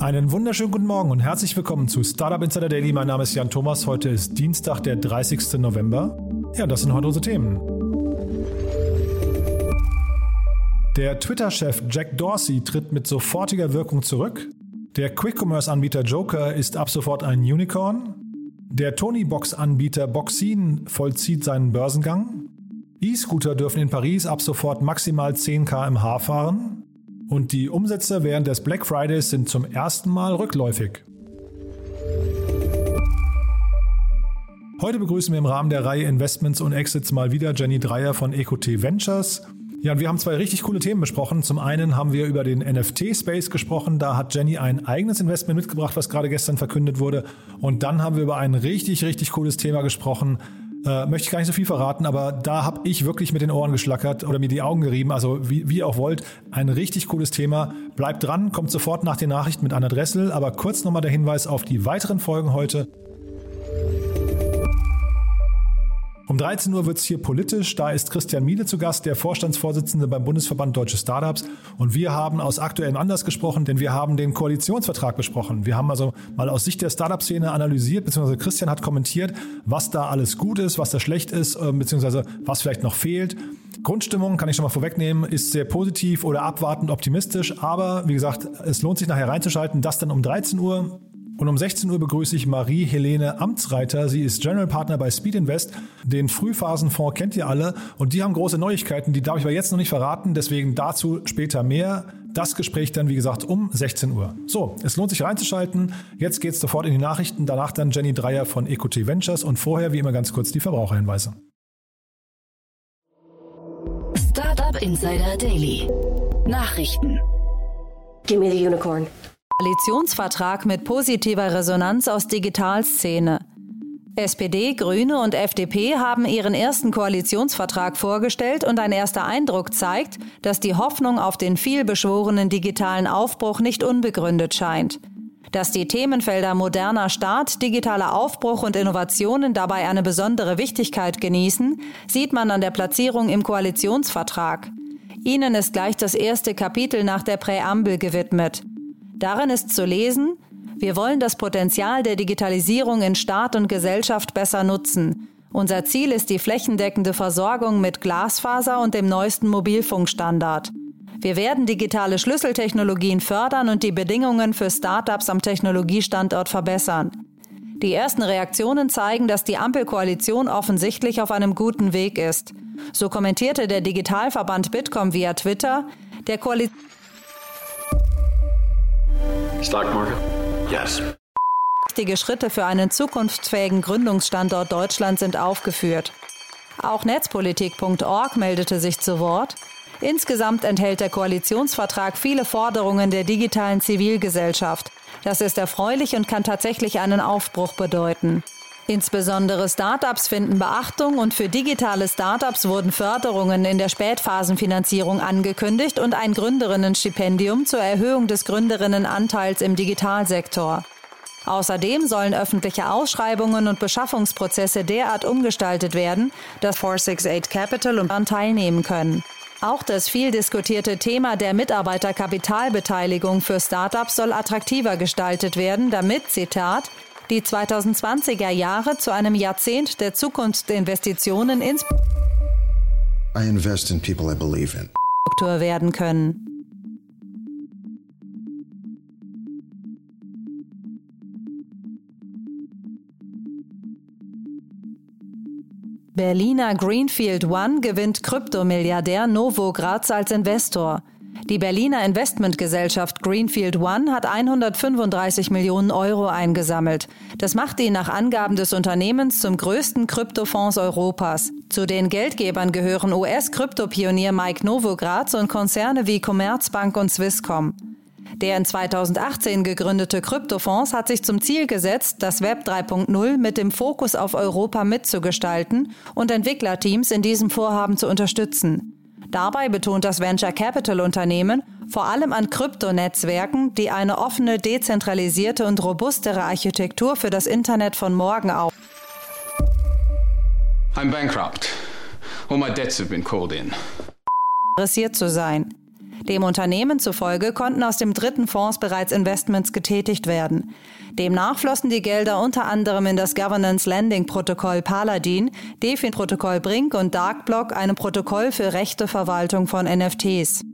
Einen wunderschönen guten Morgen und herzlich willkommen zu Startup Insider Daily. Mein Name ist Jan Thomas. Heute ist Dienstag, der 30. November. Ja, das sind heute unsere Themen. Der Twitter-Chef Jack Dorsey tritt mit sofortiger Wirkung zurück. Der Quick-Commerce-Anbieter Joker ist ab sofort ein Unicorn. Der Tony-Box-Anbieter Boxin vollzieht seinen Börsengang. E-Scooter dürfen in Paris ab sofort maximal 10 km/h fahren. Und die Umsätze während des Black Fridays sind zum ersten Mal rückläufig. Heute begrüßen wir im Rahmen der Reihe Investments und Exits mal wieder Jenny Dreier von EcoT Ventures. Ja, und wir haben zwei richtig coole Themen besprochen. Zum einen haben wir über den NFT-Space gesprochen. Da hat Jenny ein eigenes Investment mitgebracht, was gerade gestern verkündet wurde. Und dann haben wir über ein richtig, richtig cooles Thema gesprochen, äh, möchte ich gar nicht so viel verraten, aber da habe ich wirklich mit den Ohren geschlackert oder mir die Augen gerieben. Also wie, wie ihr auch wollt, ein richtig cooles Thema. Bleibt dran, kommt sofort nach den Nachrichten mit Anna Dressel. Aber kurz nochmal der Hinweis auf die weiteren Folgen heute. Um 13 Uhr wird es hier politisch. Da ist Christian Miele zu Gast, der Vorstandsvorsitzende beim Bundesverband Deutsche Startups. Und wir haben aus aktuellem Anlass gesprochen, denn wir haben den Koalitionsvertrag besprochen. Wir haben also mal aus Sicht der Startup-Szene analysiert, beziehungsweise Christian hat kommentiert, was da alles gut ist, was da schlecht ist, äh, beziehungsweise was vielleicht noch fehlt. Grundstimmung, kann ich schon mal vorwegnehmen, ist sehr positiv oder abwartend optimistisch. Aber wie gesagt, es lohnt sich nachher reinzuschalten. Das dann um 13 Uhr. Und um 16 Uhr begrüße ich Marie-Helene Amtsreiter. Sie ist General Partner bei Speed Invest. Den Frühphasenfonds kennt ihr alle. Und die haben große Neuigkeiten. Die darf ich aber jetzt noch nicht verraten. Deswegen dazu später mehr. Das Gespräch dann, wie gesagt, um 16 Uhr. So, es lohnt sich reinzuschalten. Jetzt geht's sofort in die Nachrichten. Danach dann Jenny Dreier von EcoT Ventures und vorher, wie immer, ganz kurz die Verbraucherhinweise. Startup Insider Daily. Nachrichten. Give me the unicorn. Koalitionsvertrag mit positiver Resonanz aus Digitalszene. SPD, Grüne und FDP haben ihren ersten Koalitionsvertrag vorgestellt und ein erster Eindruck zeigt, dass die Hoffnung auf den vielbeschworenen digitalen Aufbruch nicht unbegründet scheint. Dass die Themenfelder moderner Staat, digitaler Aufbruch und Innovationen dabei eine besondere Wichtigkeit genießen, sieht man an der Platzierung im Koalitionsvertrag. Ihnen ist gleich das erste Kapitel nach der Präambel gewidmet. Darin ist zu lesen, wir wollen das Potenzial der Digitalisierung in Staat und Gesellschaft besser nutzen. Unser Ziel ist die flächendeckende Versorgung mit Glasfaser und dem neuesten Mobilfunkstandard. Wir werden digitale Schlüsseltechnologien fördern und die Bedingungen für Startups am Technologiestandort verbessern. Die ersten Reaktionen zeigen, dass die Ampelkoalition offensichtlich auf einem guten Weg ist. So kommentierte der Digitalverband Bitkom via Twitter, der Koalition Stock market? Yes. Wichtige Schritte für einen zukunftsfähigen Gründungsstandort Deutschland sind aufgeführt. Auch netzpolitik.org meldete sich zu Wort. Insgesamt enthält der Koalitionsvertrag viele Forderungen der digitalen Zivilgesellschaft. Das ist erfreulich und kann tatsächlich einen Aufbruch bedeuten. Insbesondere Startups finden Beachtung und für digitale Startups wurden Förderungen in der Spätphasenfinanzierung angekündigt und ein Gründerinnenstipendium zur Erhöhung des Gründerinnenanteils im Digitalsektor. Außerdem sollen öffentliche Ausschreibungen und Beschaffungsprozesse derart umgestaltet werden, dass 468 Capital und teilnehmen können. Auch das viel diskutierte Thema der Mitarbeiterkapitalbeteiligung für Startups soll attraktiver gestaltet werden, damit, Zitat, die 2020er Jahre zu einem Jahrzehnt der Zukunftsinvestitionen ins invest in people I believe in. Struktur werden können. Berliner Greenfield One gewinnt Kryptomilliardär Novo Graz als Investor. Die Berliner Investmentgesellschaft Greenfield One hat 135 Millionen Euro eingesammelt. Das macht ihn nach Angaben des Unternehmens zum größten Kryptofonds Europas. Zu den Geldgebern gehören US-Kryptopionier Mike Novogratz und Konzerne wie Commerzbank und Swisscom. Der in 2018 gegründete Kryptofonds hat sich zum Ziel gesetzt, das Web 3.0 mit dem Fokus auf Europa mitzugestalten und Entwicklerteams in diesem Vorhaben zu unterstützen. Dabei betont das Venture Capital Unternehmen vor allem an Kryptonetzwerken, die eine offene, dezentralisierte und robustere Architektur für das Internet von morgen auf. I'm bankrupt. All my debts have been called in. Interessiert zu sein. Dem Unternehmen zufolge konnten aus dem dritten Fonds bereits Investments getätigt werden. Demnach flossen die Gelder unter anderem in das Governance Lending Protokoll Paladin, DeFi Protokoll Brink und Darkblock, einem Protokoll für rechte Verwaltung von NFTs.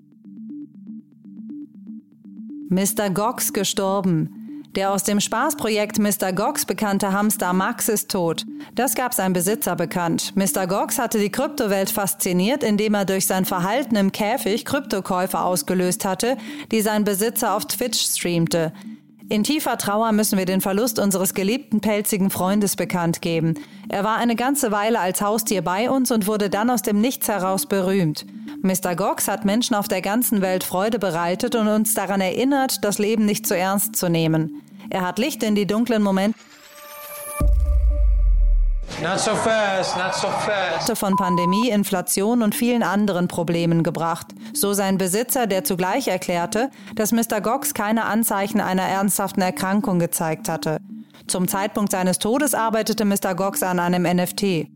Mr. Gox gestorben. Der aus dem Spaßprojekt Mr. Gox bekannte Hamster Max ist tot. Das gab sein Besitzer bekannt. Mr. Gox hatte die Kryptowelt fasziniert, indem er durch sein Verhalten im Käfig Kryptokäufe ausgelöst hatte, die sein Besitzer auf Twitch streamte. In tiefer Trauer müssen wir den Verlust unseres geliebten pelzigen Freundes bekannt geben. Er war eine ganze Weile als Haustier bei uns und wurde dann aus dem Nichts heraus berühmt. Mr. Gox hat Menschen auf der ganzen Welt Freude bereitet und uns daran erinnert, das Leben nicht zu ernst zu nehmen. Er hat Licht in die dunklen Momente Not so fast, not so fast. von Pandemie, Inflation und vielen anderen Problemen gebracht. So sein Besitzer, der zugleich erklärte, dass Mr. Gox keine Anzeichen einer ernsthaften Erkrankung gezeigt hatte. Zum Zeitpunkt seines Todes arbeitete Mr. Gox an einem NFT.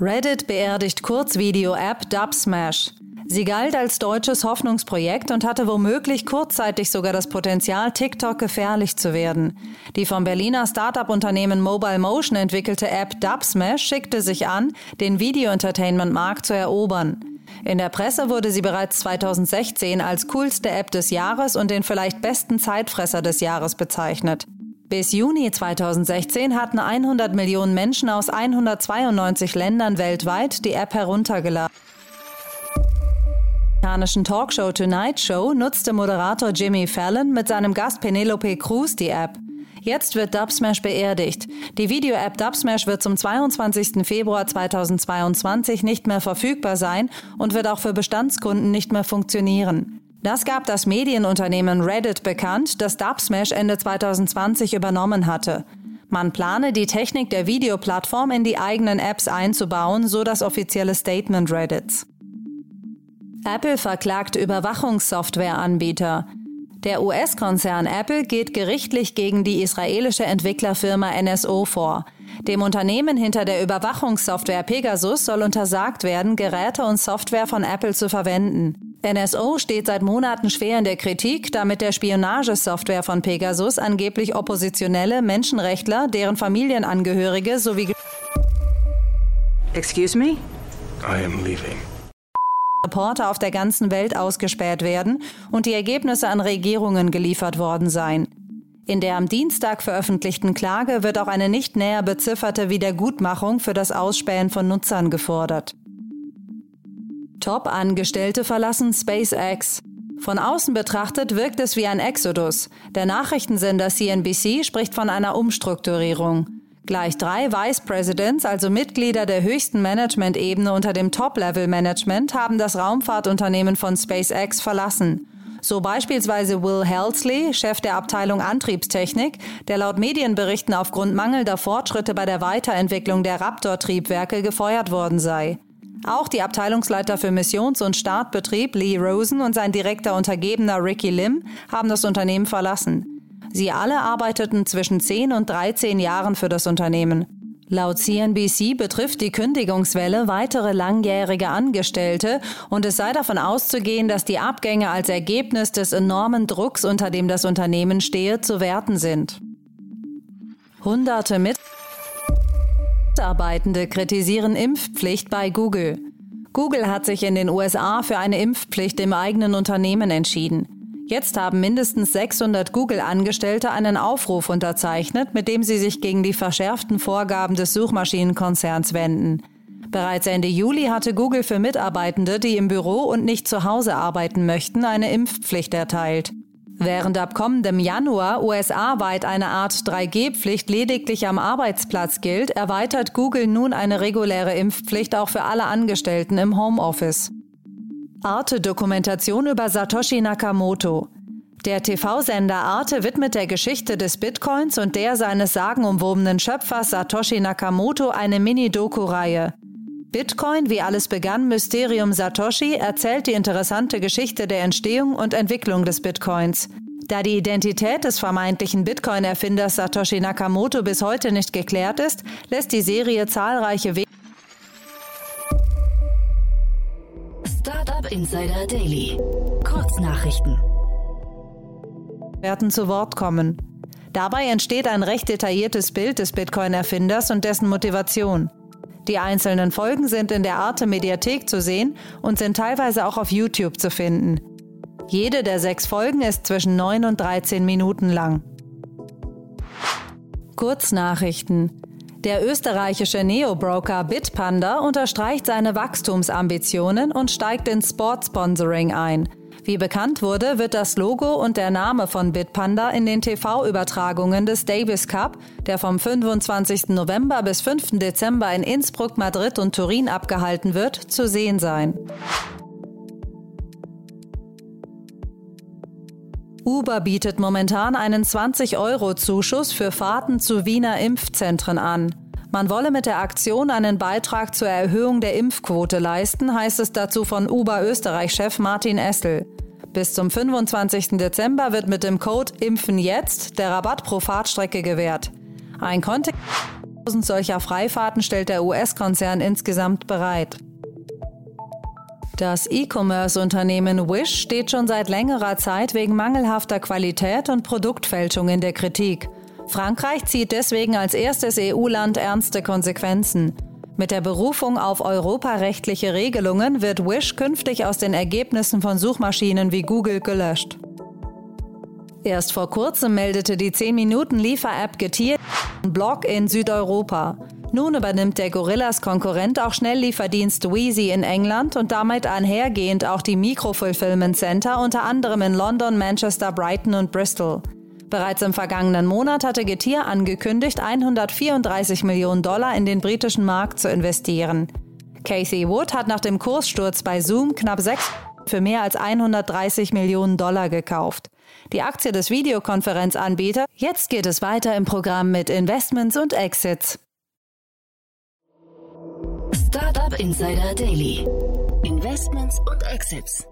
Reddit beerdigt Kurzvideo-App Dubsmash. Sie galt als deutsches Hoffnungsprojekt und hatte womöglich kurzzeitig sogar das Potenzial, TikTok gefährlich zu werden. Die vom Berliner Startup-Unternehmen Mobile Motion entwickelte App Dubsmash schickte sich an, den Video-Entertainment-Markt zu erobern. In der Presse wurde sie bereits 2016 als coolste App des Jahres und den vielleicht besten Zeitfresser des Jahres bezeichnet. Bis Juni 2016 hatten 100 Millionen Menschen aus 192 Ländern weltweit die App heruntergeladen amerikanischen Talkshow Tonight Show nutzte Moderator Jimmy Fallon mit seinem Gast Penelope Cruz die App. Jetzt wird Dubsmash beerdigt. Die Video-App Dubsmash wird zum 22. Februar 2022 nicht mehr verfügbar sein und wird auch für Bestandskunden nicht mehr funktionieren. Das gab das Medienunternehmen Reddit bekannt, das Dubsmash Ende 2020 übernommen hatte. Man plane, die Technik der Videoplattform in die eigenen Apps einzubauen, so das offizielle Statement Reddits. Apple verklagt Überwachungssoftwareanbieter. Der US-Konzern Apple geht gerichtlich gegen die israelische Entwicklerfirma NSO vor. Dem Unternehmen hinter der Überwachungssoftware Pegasus soll untersagt werden, Geräte und Software von Apple zu verwenden. NSO steht seit Monaten schwer in der Kritik, da mit der Spionagesoftware von Pegasus angeblich oppositionelle Menschenrechtler, deren Familienangehörige sowie Excuse me? I am leaving. Reporter auf der ganzen Welt ausgespäht werden und die Ergebnisse an Regierungen geliefert worden seien. In der am Dienstag veröffentlichten Klage wird auch eine nicht näher bezifferte Wiedergutmachung für das Ausspähen von Nutzern gefordert. Top-Angestellte verlassen SpaceX. Von außen betrachtet wirkt es wie ein Exodus. Der Nachrichtensender CNBC spricht von einer Umstrukturierung. Gleich drei Vice Presidents, also Mitglieder der höchsten Management-Ebene unter dem Top-Level-Management, haben das Raumfahrtunternehmen von SpaceX verlassen. So beispielsweise Will Helsley, Chef der Abteilung Antriebstechnik, der laut Medienberichten aufgrund mangelnder Fortschritte bei der Weiterentwicklung der Raptor-Triebwerke gefeuert worden sei. Auch die Abteilungsleiter für Missions- und Startbetrieb Lee Rosen und sein direkter Untergebener Ricky Lim haben das Unternehmen verlassen. Sie alle arbeiteten zwischen 10 und 13 Jahren für das Unternehmen. Laut CNBC betrifft die Kündigungswelle weitere langjährige Angestellte und es sei davon auszugehen, dass die Abgänge als Ergebnis des enormen Drucks, unter dem das Unternehmen stehe, zu werten sind. Hunderte Mitarbeitende kritisieren Impfpflicht bei Google. Google hat sich in den USA für eine Impfpflicht im eigenen Unternehmen entschieden. Jetzt haben mindestens 600 Google-Angestellte einen Aufruf unterzeichnet, mit dem sie sich gegen die verschärften Vorgaben des Suchmaschinenkonzerns wenden. Bereits Ende Juli hatte Google für Mitarbeitende, die im Büro und nicht zu Hause arbeiten möchten, eine Impfpflicht erteilt. Während ab kommendem Januar USA-weit eine Art 3G-Pflicht lediglich am Arbeitsplatz gilt, erweitert Google nun eine reguläre Impfpflicht auch für alle Angestellten im Homeoffice. Arte-Dokumentation über Satoshi Nakamoto. Der TV-Sender Arte widmet der Geschichte des Bitcoins und der seines sagenumwobenen Schöpfers Satoshi Nakamoto eine Mini-Doku-Reihe. Bitcoin, wie alles begann, Mysterium Satoshi, erzählt die interessante Geschichte der Entstehung und Entwicklung des Bitcoins. Da die Identität des vermeintlichen Bitcoin-Erfinders Satoshi Nakamoto bis heute nicht geklärt ist, lässt die Serie zahlreiche Wege Insider Daily. Kurznachrichten. Werden zu Wort kommen. Dabei entsteht ein recht detailliertes Bild des Bitcoin-Erfinders und dessen Motivation. Die einzelnen Folgen sind in der Arte Mediathek zu sehen und sind teilweise auch auf YouTube zu finden. Jede der sechs Folgen ist zwischen 9 und 13 Minuten lang. Kurznachrichten. Der österreichische Neo-Broker Bitpanda unterstreicht seine Wachstumsambitionen und steigt ins Sportsponsoring ein. Wie bekannt wurde, wird das Logo und der Name von Bitpanda in den TV-Übertragungen des Davis Cup, der vom 25. November bis 5. Dezember in Innsbruck, Madrid und Turin abgehalten wird, zu sehen sein. Uber bietet momentan einen 20-Euro-Zuschuss für Fahrten zu Wiener Impfzentren an. Man wolle mit der Aktion einen Beitrag zur Erhöhung der Impfquote leisten, heißt es dazu von Uber Österreich-Chef Martin Essel. Bis zum 25. Dezember wird mit dem Code Impfen jetzt der Rabatt pro Fahrtstrecke gewährt. Ein Kontingent solcher Freifahrten stellt der US-Konzern insgesamt bereit. Das E-Commerce-Unternehmen Wish steht schon seit längerer Zeit wegen mangelhafter Qualität und Produktfälschung in der Kritik. Frankreich zieht deswegen als erstes EU-Land ernste Konsequenzen. Mit der Berufung auf europarechtliche Regelungen wird Wish künftig aus den Ergebnissen von Suchmaschinen wie Google gelöscht. Erst vor kurzem meldete die 10-Minuten-Liefer-App Getir einen Blog in Südeuropa. Nun übernimmt der Gorillas Konkurrent auch Schnelllieferdienst Wheezy in England und damit einhergehend auch die Micro-Fulfillment Center unter anderem in London, Manchester, Brighton und Bristol. Bereits im vergangenen Monat hatte Getir angekündigt, 134 Millionen Dollar in den britischen Markt zu investieren. Casey Wood hat nach dem Kurssturz bei Zoom knapp sechs für mehr als 130 Millionen Dollar gekauft. Die Aktie des Videokonferenzanbieters. Jetzt geht es weiter im Programm mit Investments und Exits. Startup Insider Daily. Investments und Exits.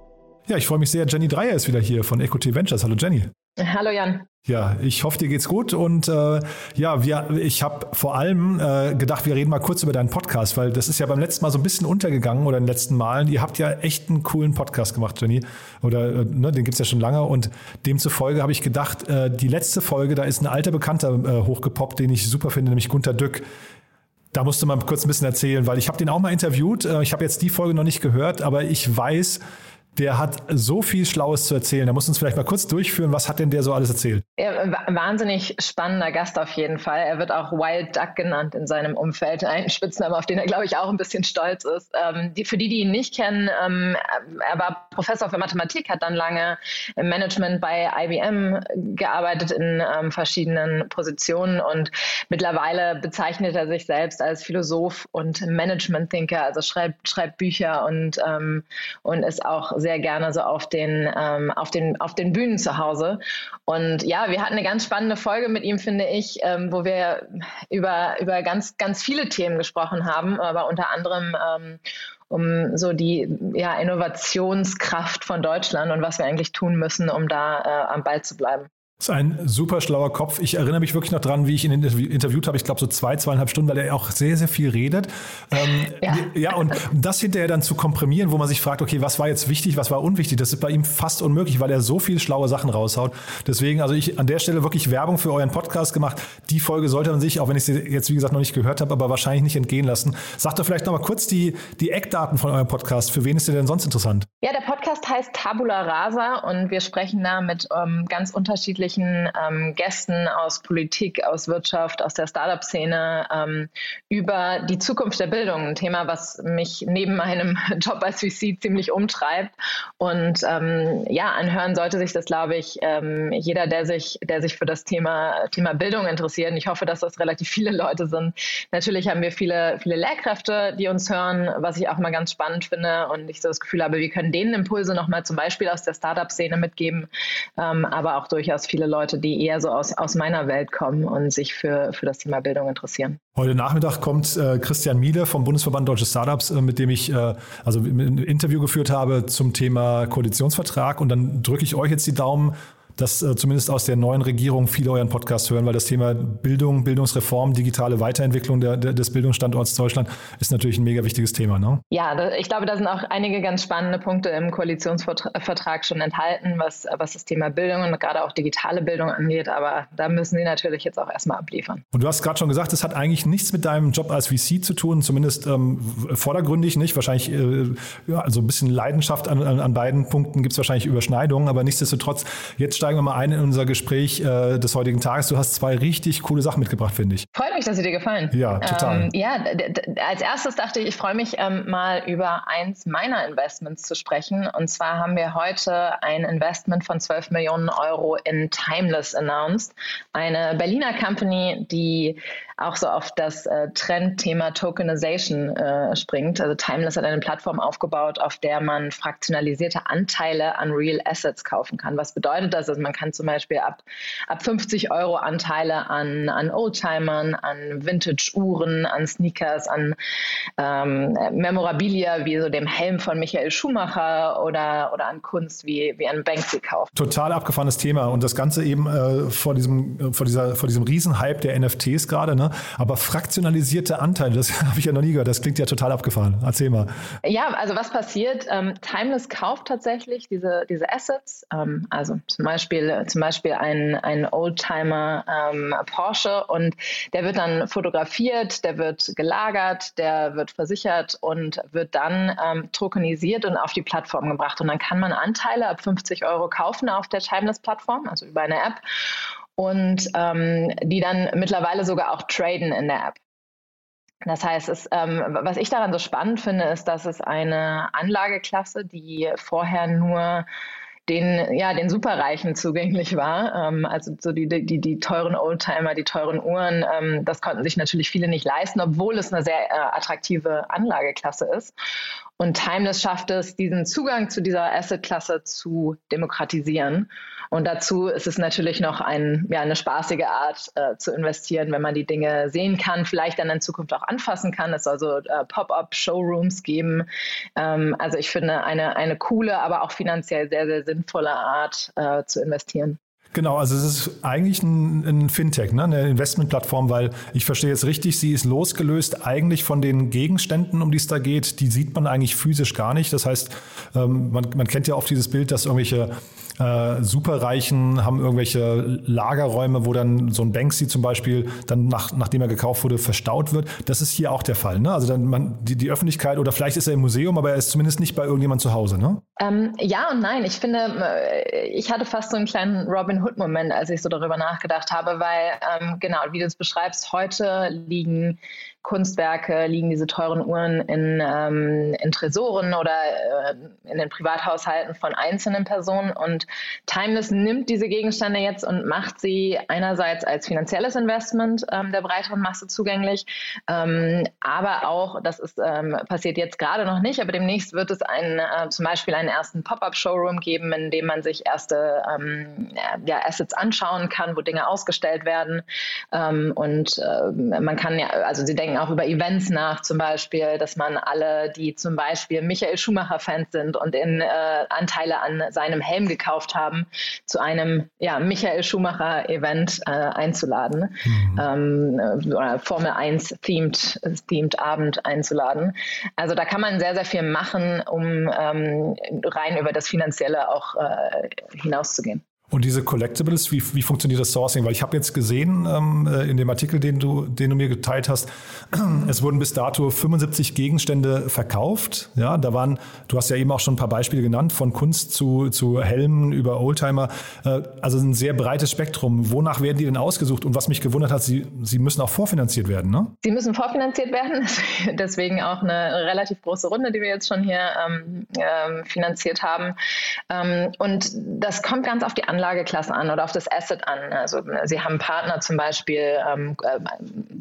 Ja, ich freue mich sehr. Jenny Dreier ist wieder hier von Equity Ventures. Hallo Jenny. Hallo Jan. Ja, ich hoffe, dir geht's gut und äh, ja, wir, ich habe vor allem äh, gedacht, wir reden mal kurz über deinen Podcast, weil das ist ja beim letzten Mal so ein bisschen untergegangen oder in den letzten Malen. Ihr habt ja echt einen coolen Podcast gemacht, Jenny, oder äh, ne, den gibt's ja schon lange und demzufolge habe ich gedacht, äh, die letzte Folge, da ist ein alter Bekannter äh, hochgepoppt, den ich super finde, nämlich Gunter Dück. Da musst du mal kurz ein bisschen erzählen, weil ich habe den auch mal interviewt. Äh, ich habe jetzt die Folge noch nicht gehört, aber ich weiß, der hat so viel Schlaues zu erzählen. Der muss uns vielleicht mal kurz durchführen. Was hat denn der so alles erzählt? Ja, wahnsinnig spannender Gast auf jeden Fall. Er wird auch Wild Duck genannt in seinem Umfeld. Ein Spitzname, auf den er, glaube ich, auch ein bisschen stolz ist. Ähm, die, für die, die ihn nicht kennen, ähm, er war Professor für Mathematik, hat dann lange im Management bei IBM gearbeitet in ähm, verschiedenen Positionen und mittlerweile bezeichnet er sich selbst als Philosoph und Management-Thinker, also schreibt, schreibt Bücher und, ähm, und ist auch sehr sehr gerne so auf den, ähm, auf den, auf den Bühnen zu Hause. Und ja, wir hatten eine ganz spannende Folge mit ihm, finde ich, ähm, wo wir über, über ganz, ganz viele Themen gesprochen haben, aber unter anderem ähm, um so die ja, Innovationskraft von Deutschland und was wir eigentlich tun müssen, um da äh, am Ball zu bleiben. Das ist ein super schlauer Kopf. Ich erinnere mich wirklich noch dran, wie ich ihn interviewt habe. Ich glaube so zwei, zweieinhalb Stunden, weil er auch sehr, sehr viel redet. Ähm, ja. ja, und das hinterher dann zu komprimieren, wo man sich fragt, okay, was war jetzt wichtig, was war unwichtig, das ist bei ihm fast unmöglich, weil er so viel schlaue Sachen raushaut. Deswegen, also ich an der Stelle wirklich Werbung für euren Podcast gemacht. Die Folge sollte man sich, auch wenn ich sie jetzt wie gesagt noch nicht gehört habe, aber wahrscheinlich nicht entgehen lassen. Sagt doch vielleicht noch mal kurz die, die Eckdaten von eurem Podcast. Für wen ist der denn sonst interessant? Ja, der Podcast heißt Tabula Rasa und wir sprechen da mit ähm, ganz unterschiedlichen unterschiedlichen ähm, Gästen aus Politik, aus Wirtschaft, aus der Startup-Szene ähm, über die Zukunft der Bildung. Ein Thema, was mich neben meinem Job als VC ziemlich umtreibt. Und ähm, ja, anhören sollte sich das, glaube ich, ähm, jeder, der sich, der sich für das Thema, Thema Bildung interessiert. Und ich hoffe, dass das relativ viele Leute sind. Natürlich haben wir viele, viele Lehrkräfte, die uns hören, was ich auch mal ganz spannend finde. Und ich so das Gefühl habe, wir können denen Impulse nochmal zum Beispiel aus der Startup-Szene mitgeben, ähm, aber auch durchaus viele Leute, die eher so aus, aus meiner Welt kommen und sich für, für das Thema Bildung interessieren. Heute Nachmittag kommt äh, Christian Miele vom Bundesverband Deutsche Startups, äh, mit dem ich äh, also ein Interview geführt habe zum Thema Koalitionsvertrag. Und dann drücke ich euch jetzt die Daumen, dass äh, zumindest aus der neuen Regierung viele euren Podcast hören, weil das Thema Bildung, Bildungsreform, digitale Weiterentwicklung der, der, des Bildungsstandorts Deutschland ist natürlich ein mega wichtiges Thema. Ne? Ja, ich glaube, da sind auch einige ganz spannende Punkte im Koalitionsvertrag schon enthalten, was, was das Thema Bildung und gerade auch digitale Bildung angeht. Aber da müssen sie natürlich jetzt auch erstmal abliefern. Und du hast gerade schon gesagt, es hat eigentlich nichts mit deinem Job als VC zu tun, zumindest ähm, vordergründig nicht. Wahrscheinlich, äh, ja, also ein bisschen Leidenschaft an, an, an beiden Punkten gibt es wahrscheinlich Überschneidungen, aber nichtsdestotrotz, jetzt steigen wir mal ein in unser Gespräch äh, des heutigen Tages. Du hast zwei richtig coole Sachen mitgebracht, finde ich. Freut mich, dass sie dir gefallen. Ja, total. Ähm, ja, als erstes dachte ich, ich freue mich ähm, mal über eins meiner Investments zu sprechen. Und zwar haben wir heute ein Investment von 12 Millionen Euro in Timeless announced. Eine Berliner Company, die auch so auf das äh, Trendthema Tokenization äh, springt. Also Timeless hat eine Plattform aufgebaut, auf der man fraktionalisierte Anteile an Real Assets kaufen kann. Was bedeutet das? Also man kann zum Beispiel ab, ab 50 Euro Anteile an, an Oldtimern, an Vintage-Uhren, an Sneakers, an ähm, Memorabilia wie so dem Helm von Michael Schumacher oder, oder an Kunst wie, wie an Banksy kaufen. Total abgefahrenes Thema und das Ganze eben äh, vor, diesem, vor, dieser, vor diesem Riesenhype der NFTs gerade. Ne? Aber fraktionalisierte Anteile, das habe ich ja noch nie gehört. Das klingt ja total abgefahren. Erzähl mal. Ja, also was passiert? Ähm, Timeless kauft tatsächlich diese, diese Assets. Ähm, also zum Beispiel, zum Beispiel ein, ein Oldtimer ähm, Porsche und der wird dann fotografiert, der wird gelagert, der wird versichert und wird dann ähm, tokenisiert und auf die Plattform gebracht. Und dann kann man Anteile ab 50 Euro kaufen auf der Timeless-Plattform, also über eine App und ähm, die dann mittlerweile sogar auch traden in der App. Das heißt, es, ähm, was ich daran so spannend finde, ist, dass es eine Anlageklasse, die vorher nur den, ja, den Superreichen zugänglich war. Ähm, also so die, die, die teuren Oldtimer, die teuren Uhren, ähm, das konnten sich natürlich viele nicht leisten, obwohl es eine sehr äh, attraktive Anlageklasse ist. Und Timeless schafft es, diesen Zugang zu dieser Assetklasse zu demokratisieren. Und dazu ist es natürlich noch ein, ja, eine spaßige Art äh, zu investieren, wenn man die Dinge sehen kann, vielleicht dann in Zukunft auch anfassen kann. Es soll so äh, Pop-up-Showrooms geben. Ähm, also ich finde eine, eine coole, aber auch finanziell sehr, sehr sinnvolle Art äh, zu investieren. Genau, also es ist eigentlich ein, ein Fintech, ne? eine Investmentplattform, weil ich verstehe jetzt richtig, sie ist losgelöst eigentlich von den Gegenständen, um die es da geht. Die sieht man eigentlich physisch gar nicht. Das heißt, ähm, man, man kennt ja oft dieses Bild, dass irgendwelche äh, Superreichen haben irgendwelche Lagerräume, wo dann so ein Banksy zum Beispiel dann nach, nachdem er gekauft wurde verstaut wird. Das ist hier auch der Fall. Ne? Also dann man, die, die Öffentlichkeit oder vielleicht ist er im Museum, aber er ist zumindest nicht bei irgendjemand zu Hause. Ne? Ähm, ja und nein. Ich finde, äh, ich hatte fast so einen kleinen Robin Hood Moment, als ich so darüber nachgedacht habe, weil ähm, genau wie du es beschreibst, heute liegen Kunstwerke, liegen diese teuren Uhren in, ähm, in Tresoren oder äh, in den Privathaushalten von einzelnen Personen. Und Timeless nimmt diese Gegenstände jetzt und macht sie einerseits als finanzielles Investment ähm, der breiteren Masse zugänglich, ähm, aber auch, das ist ähm, passiert jetzt gerade noch nicht, aber demnächst wird es einen, äh, zum Beispiel einen ersten Pop-up-Showroom geben, in dem man sich erste ähm, ja, Assets anschauen kann, wo Dinge ausgestellt werden. Ähm, und äh, man kann ja, also sie denken auch über Events nach, zum Beispiel, dass man alle, die zum Beispiel Michael Schumacher-Fans sind und in äh, Anteile an seinem Helm gekauft haben, zu einem ja, Michael Schumacher-Event äh, einzuladen. Mhm. Ähm, oder Formel 1 themed, themed Abend einzuladen. Also da kann man sehr, sehr viel machen, um ähm, rein über das Finanzielle auch äh, hinauszugehen. Und diese Collectibles, wie, wie funktioniert das Sourcing? Weil ich habe jetzt gesehen ähm, äh, in dem Artikel, den du, den du mir geteilt hast, es wurden bis dato 75 Gegenstände verkauft. Ja, da waren, du hast ja eben auch schon ein paar Beispiele genannt, von Kunst zu, zu Helmen über Oldtimer. Äh, also ein sehr breites Spektrum. Wonach werden die denn ausgesucht? Und was mich gewundert hat, sie, sie müssen auch vorfinanziert werden, ne? Sie müssen vorfinanziert werden. Deswegen auch eine relativ große Runde, die wir jetzt schon hier ähm, ähm, finanziert haben. Ähm, und das kommt ganz auf die Anwendung Anlageklasse an oder auf das Asset an. Also sie haben Partner zum Beispiel ähm, äh,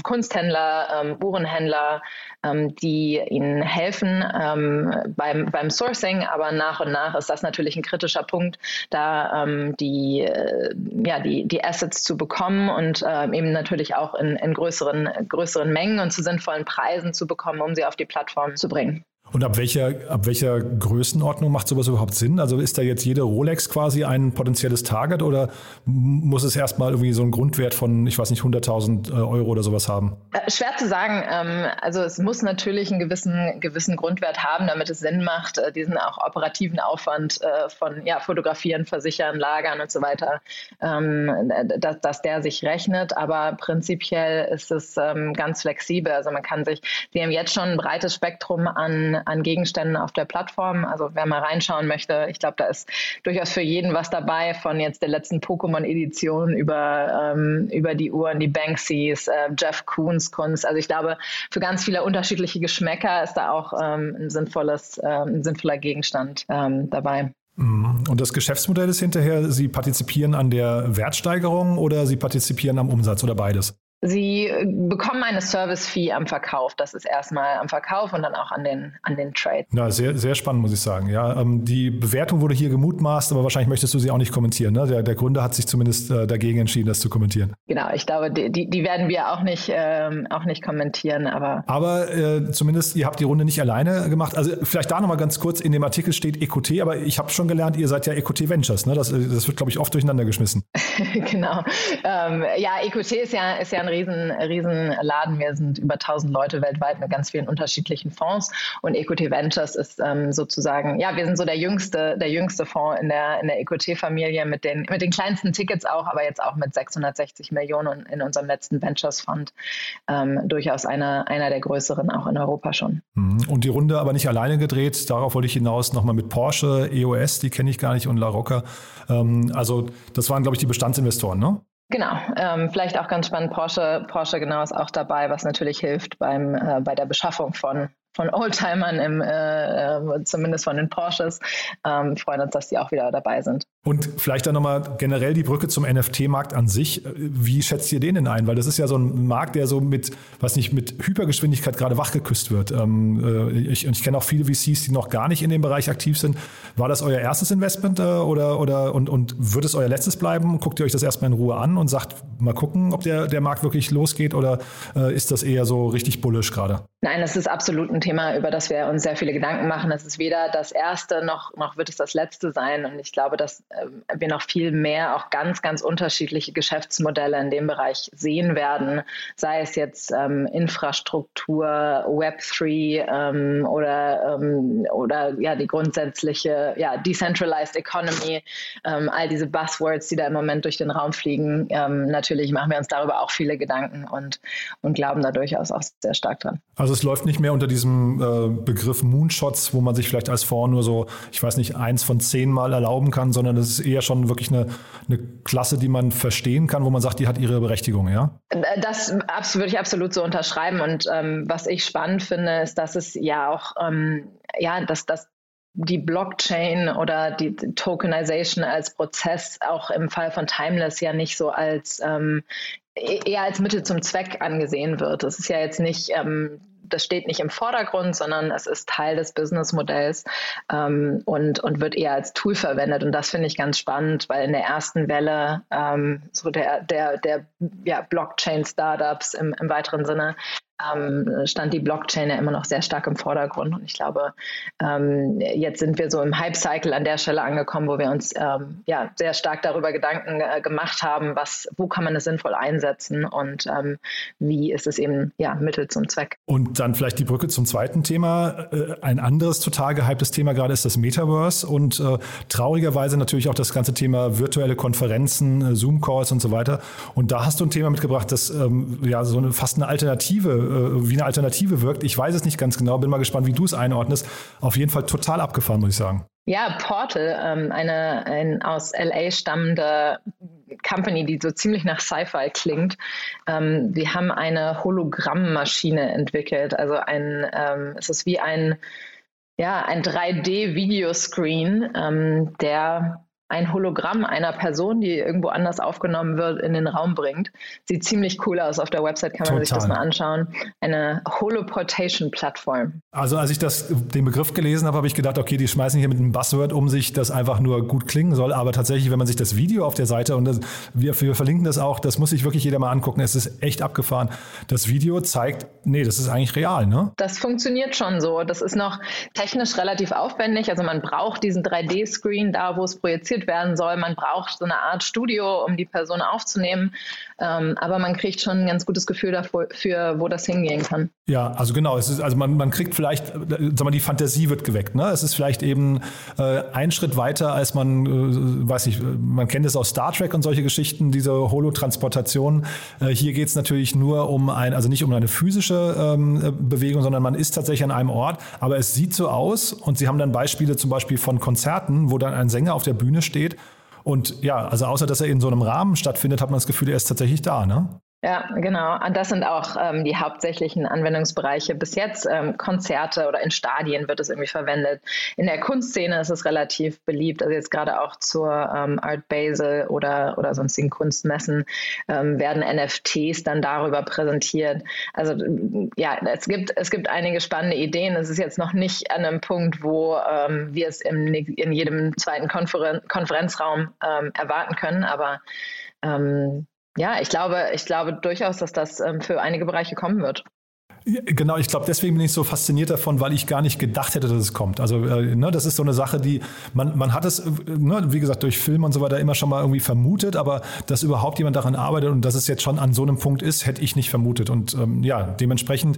Kunsthändler, ähm, Uhrenhändler, ähm, die ihnen helfen ähm, beim, beim Sourcing, aber nach und nach ist das natürlich ein kritischer Punkt, da ähm, die, äh, ja, die, die Assets zu bekommen und äh, eben natürlich auch in, in größeren, größeren Mengen und zu sinnvollen Preisen zu bekommen, um sie auf die Plattform zu bringen. Und ab welcher, ab welcher Größenordnung macht sowas überhaupt Sinn? Also ist da jetzt jede Rolex quasi ein potenzielles Target oder muss es erstmal irgendwie so einen Grundwert von, ich weiß nicht, 100.000 äh, Euro oder sowas haben? Äh, schwer zu sagen. Ähm, also es muss natürlich einen gewissen, gewissen Grundwert haben, damit es Sinn macht, äh, diesen auch operativen Aufwand von ja, Fotografieren, Versichern, Lagern und so weiter, ähm, dass, dass der sich rechnet. Aber prinzipiell ist es ähm, ganz flexibel. Also man kann sich, wir haben jetzt schon ein breites Spektrum an an Gegenständen auf der Plattform. Also wer mal reinschauen möchte, ich glaube, da ist durchaus für jeden was dabei, von jetzt der letzten Pokémon-Edition über, ähm, über die Uhren, die Banksys, äh, Jeff Koons Kunst. Also ich glaube, für ganz viele unterschiedliche Geschmäcker ist da auch ähm, ein, sinnvolles, äh, ein sinnvoller Gegenstand ähm, dabei. Mhm. Und das Geschäftsmodell ist hinterher, Sie partizipieren an der Wertsteigerung oder Sie partizipieren am Umsatz oder beides? Sie äh, bekommen eine Service-Fee am Verkauf. Das ist erstmal am Verkauf und dann auch an den, an den Trade. Ja, sehr, sehr spannend, muss ich sagen. Ja, ähm, die Bewertung wurde hier gemutmaßt, aber wahrscheinlich möchtest du sie auch nicht kommentieren. Ne? Der, der Gründer hat sich zumindest äh, dagegen entschieden, das zu kommentieren. Genau, ich glaube, die, die, die werden wir auch nicht, ähm, auch nicht kommentieren. Aber, aber äh, zumindest, ihr habt die Runde nicht alleine gemacht. Also vielleicht da nochmal ganz kurz, in dem Artikel steht EQT, aber ich habe schon gelernt, ihr seid ja EQT Ventures. Ne? Das, das wird, glaube ich, oft durcheinander geschmissen. genau. Ähm, ja, EQT ist ja, ist ja ein riesen, riesen Laden. Wir sind über 1000 Leute weltweit mit ganz vielen unterschiedlichen Fonds und Equity Ventures ist ähm, sozusagen, ja, wir sind so der jüngste, der jüngste Fonds in der, in der Equity-Familie mit den, mit den kleinsten Tickets auch, aber jetzt auch mit 660 Millionen in unserem letzten Ventures Fund ähm, durchaus einer, einer der größeren auch in Europa schon. Mhm. Und die Runde aber nicht alleine gedreht. Darauf wollte ich hinaus nochmal mit Porsche, EOS, die kenne ich gar nicht und La Rocca. Ähm, also das waren, glaube ich, die Bestandsinvestoren, ne? Genau, ähm, vielleicht auch ganz spannend, Porsche, Porsche genau ist auch dabei, was natürlich hilft beim, äh, bei der Beschaffung von von Oldtimern, im, äh, äh, zumindest von den Porsches. Ähm, freuen uns, dass die auch wieder dabei sind. Und vielleicht dann nochmal generell die Brücke zum NFT-Markt an sich. Wie schätzt ihr den denn ein? Weil das ist ja so ein Markt, der so mit, was nicht, mit Hypergeschwindigkeit gerade wachgeküsst wird. Ähm, äh, ich, und ich kenne auch viele VCs, die noch gar nicht in dem Bereich aktiv sind. War das euer erstes Investment äh, oder, oder und, und wird es euer letztes bleiben? Guckt ihr euch das erstmal in Ruhe an und sagt, mal gucken, ob der, der Markt wirklich losgeht oder äh, ist das eher so richtig bullisch gerade? Nein, das ist absolut ein Thema, über das wir uns sehr viele Gedanken machen. Es ist weder das erste noch, noch wird es das letzte sein. Und ich glaube, dass wir noch viel mehr auch ganz, ganz unterschiedliche Geschäftsmodelle in dem Bereich sehen werden, sei es jetzt ähm, Infrastruktur, Web3 ähm, oder, ähm, oder ja, die grundsätzliche ja, Decentralized Economy, ähm, all diese Buzzwords, die da im Moment durch den Raum fliegen. Ähm, natürlich machen wir uns darüber auch viele Gedanken und, und glauben da durchaus auch sehr stark dran. Also es läuft nicht mehr unter diesem äh, Begriff Moonshots, wo man sich vielleicht als Fonds nur so, ich weiß nicht, eins von zehn Mal erlauben kann, sondern es ist eher schon wirklich eine, eine Klasse, die man verstehen kann, wo man sagt, die hat ihre Berechtigung, ja? Das würde ich absolut so unterschreiben. Und ähm, was ich spannend finde, ist, dass es ja auch, ähm, ja, dass, dass die Blockchain oder die Tokenization als Prozess auch im Fall von Timeless ja nicht so als ähm, e-, eher als Mittel zum Zweck angesehen wird. Es ist ja jetzt nicht ähm, das steht nicht im Vordergrund, sondern es ist Teil des Businessmodells ähm, und, und wird eher als Tool verwendet. Und das finde ich ganz spannend, weil in der ersten Welle ähm, so der, der, der ja, Blockchain-Startups im, im weiteren Sinne ähm, stand die Blockchain ja immer noch sehr stark im Vordergrund. Und ich glaube, ähm, jetzt sind wir so im Hype-Cycle an der Stelle angekommen, wo wir uns ähm, ja sehr stark darüber Gedanken äh, gemacht haben, was, wo kann man es sinnvoll einsetzen und ähm, wie ist es eben ja Mittel zum Zweck. Und dann vielleicht die Brücke zum zweiten Thema. Äh, ein anderes total gehyptes Thema gerade ist das Metaverse und äh, traurigerweise natürlich auch das ganze Thema virtuelle Konferenzen, äh, Zoom-Calls und so weiter. Und da hast du ein Thema mitgebracht, das ähm, ja so eine, fast eine Alternative wie eine Alternative wirkt. Ich weiß es nicht ganz genau, bin mal gespannt, wie du es einordnest. Auf jeden Fall total abgefahren, muss ich sagen. Ja, Portal, ähm, eine ein aus LA stammende Company, die so ziemlich nach Sci-Fi klingt. Ähm, wir haben eine Hologrammmaschine entwickelt. Also ein, ähm, es ist wie ein, ja, ein 3D-Videoscreen, ähm, der ein Hologramm einer Person, die irgendwo anders aufgenommen wird, in den Raum bringt. Sieht ziemlich cool aus. Auf der Website kann man Total. sich das mal anschauen. Eine Holoportation-Plattform. Also als ich das, den Begriff gelesen habe, habe ich gedacht, okay, die schmeißen hier mit einem Buzzword um sich, das einfach nur gut klingen soll. Aber tatsächlich, wenn man sich das Video auf der Seite, und das, wir, wir verlinken das auch, das muss sich wirklich jeder mal angucken. Es ist echt abgefahren. Das Video zeigt, nee, das ist eigentlich real, ne? Das funktioniert schon so. Das ist noch technisch relativ aufwendig. Also man braucht diesen 3D-Screen da, wo es projiziert gefilmt werden soll. Man braucht so eine Art Studio, um die Person aufzunehmen. Ähm, aber man kriegt schon ein ganz gutes Gefühl dafür, für, wo das hingehen kann. Ja, also genau. Es ist, also man, man kriegt vielleicht, sag mal, die Fantasie wird geweckt. Ne? Es ist vielleicht eben äh, ein Schritt weiter, als man, äh, weiß nicht, man kennt es aus Star Trek und solche Geschichten, diese Holotransportation. Äh, hier geht es natürlich nur um ein, also nicht um eine physische ähm, Bewegung, sondern man ist tatsächlich an einem Ort. Aber es sieht so aus und Sie haben dann Beispiele zum Beispiel von Konzerten, wo dann ein Sänger auf der Bühne steht und ja, also außer dass er in so einem Rahmen stattfindet, hat man das Gefühl, er ist tatsächlich da, ne? Ja, genau. Und das sind auch ähm, die hauptsächlichen Anwendungsbereiche bis jetzt. Ähm, Konzerte oder in Stadien wird es irgendwie verwendet. In der Kunstszene ist es relativ beliebt. Also jetzt gerade auch zur ähm, Art Basel oder, oder sonstigen Kunstmessen ähm, werden NFTs dann darüber präsentiert. Also ja, es gibt, es gibt einige spannende Ideen. Es ist jetzt noch nicht an einem Punkt, wo ähm, wir es im, in jedem zweiten Konferen Konferenzraum ähm, erwarten können, aber ja, ich glaube, ich glaube durchaus, dass das ähm, für einige Bereiche kommen wird. Genau, ich glaube, deswegen bin ich so fasziniert davon, weil ich gar nicht gedacht hätte, dass es kommt. Also, äh, ne, das ist so eine Sache, die man, man hat es, äh, ne, wie gesagt, durch Film und so weiter immer schon mal irgendwie vermutet, aber dass überhaupt jemand daran arbeitet und dass es jetzt schon an so einem Punkt ist, hätte ich nicht vermutet. Und ähm, ja, dementsprechend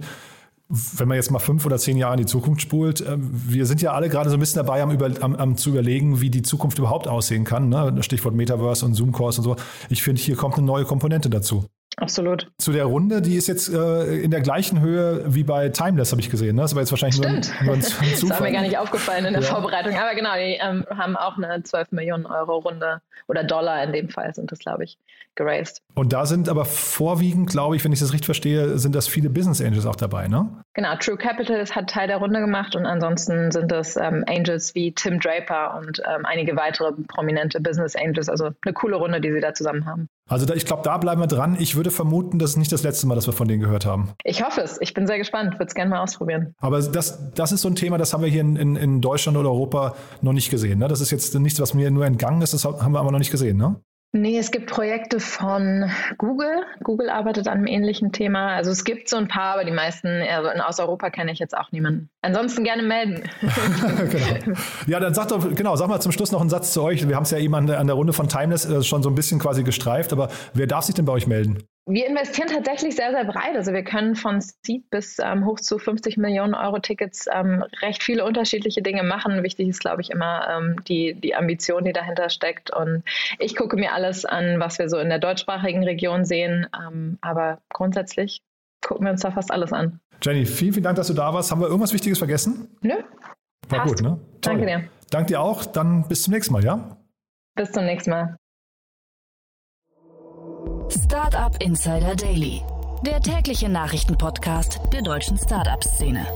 wenn man jetzt mal fünf oder zehn Jahre in die Zukunft spult, äh, wir sind ja alle gerade so ein bisschen dabei, am, über, am, am zu überlegen, wie die Zukunft überhaupt aussehen kann. Ne? Stichwort Metaverse und Zoom-Calls und so. Ich finde, hier kommt eine neue Komponente dazu. Absolut. Zu der Runde, die ist jetzt äh, in der gleichen Höhe wie bei Timeless, habe ich gesehen. Ne? Das war jetzt wahrscheinlich Stimmt. nur ein, nur ein Zufall. das war mir gar nicht aufgefallen in der ja. Vorbereitung. Aber genau, die ähm, haben auch eine 12 Millionen Euro Runde oder Dollar in dem Fall sind das, glaube ich, geraced. Und da sind aber vorwiegend, glaube ich, wenn ich das richtig verstehe, sind das viele Business Angels auch dabei, ne? Genau, True Capital hat Teil der Runde gemacht und ansonsten sind das ähm, Angels wie Tim Draper und ähm, einige weitere prominente Business Angels. Also eine coole Runde, die sie da zusammen haben. Also da, ich glaube, da bleiben wir dran. Ich würde vermuten, das ist nicht das letzte Mal, dass wir von denen gehört haben. Ich hoffe es. Ich bin sehr gespannt. Würde es gerne mal ausprobieren. Aber das, das ist so ein Thema, das haben wir hier in, in, in Deutschland oder Europa noch nicht gesehen. Ne? Das ist jetzt nichts, was mir nur entgangen ist. Das haben wir aber noch nicht gesehen. Ne? Nee, es gibt Projekte von Google. Google arbeitet an einem ähnlichen Thema. Also es gibt so ein paar, aber die meisten, also aus Europa kenne ich jetzt auch niemanden. Ansonsten gerne melden. genau. Ja, dann sag doch, genau, sag mal zum Schluss noch einen Satz zu euch. Wir haben es ja eben an der, an der Runde von Timeless äh, schon so ein bisschen quasi gestreift, aber wer darf sich denn bei euch melden? Wir investieren tatsächlich sehr, sehr breit. Also wir können von Seed bis ähm, hoch zu 50 Millionen Euro Tickets ähm, recht viele unterschiedliche Dinge machen. Wichtig ist, glaube ich, immer ähm, die, die Ambition, die dahinter steckt. Und ich gucke mir alles an, was wir so in der deutschsprachigen Region sehen. Ähm, aber grundsätzlich gucken wir uns da fast alles an. Jenny, vielen, vielen Dank, dass du da warst. Haben wir irgendwas Wichtiges vergessen? Nö. War Passt. gut, ne? Toll. Danke dir. Danke dir auch. Dann bis zum nächsten Mal, ja? Bis zum nächsten Mal. Startup Insider Daily, der tägliche Nachrichtenpodcast der deutschen Startup-Szene.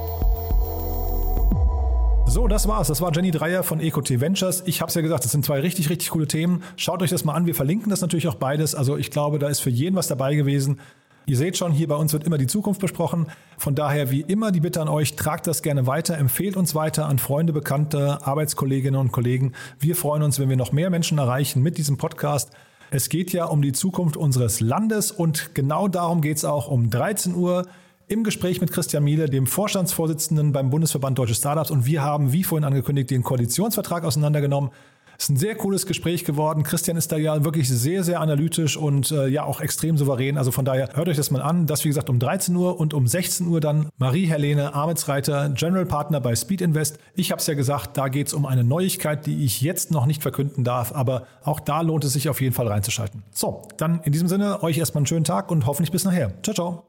So, das war's. Das war Jenny Dreier von EcoT Ventures. Ich habe es ja gesagt, das sind zwei richtig, richtig coole Themen. Schaut euch das mal an. Wir verlinken das natürlich auch beides. Also ich glaube, da ist für jeden was dabei gewesen. Ihr seht schon, hier bei uns wird immer die Zukunft besprochen. Von daher, wie immer, die Bitte an euch, tragt das gerne weiter, empfehlt uns weiter an Freunde, Bekannte, Arbeitskolleginnen und Kollegen. Wir freuen uns, wenn wir noch mehr Menschen erreichen mit diesem Podcast. Es geht ja um die Zukunft unseres Landes und genau darum geht es auch um 13 Uhr im Gespräch mit Christian Miele, dem Vorstandsvorsitzenden beim Bundesverband Deutsche Startups. Und wir haben, wie vorhin angekündigt, den Koalitionsvertrag auseinandergenommen. Ist ein sehr cooles Gespräch geworden. Christian ist da ja wirklich sehr, sehr analytisch und äh, ja auch extrem souverän. Also von daher hört euch das mal an. Das wie gesagt um 13 Uhr und um 16 Uhr dann Marie-Helene Arbeitsreiter, General Partner bei Speed Invest. Ich habe es ja gesagt, da geht es um eine Neuigkeit, die ich jetzt noch nicht verkünden darf, aber auch da lohnt es sich auf jeden Fall reinzuschalten. So, dann in diesem Sinne euch erstmal einen schönen Tag und hoffentlich bis nachher. Ciao, ciao.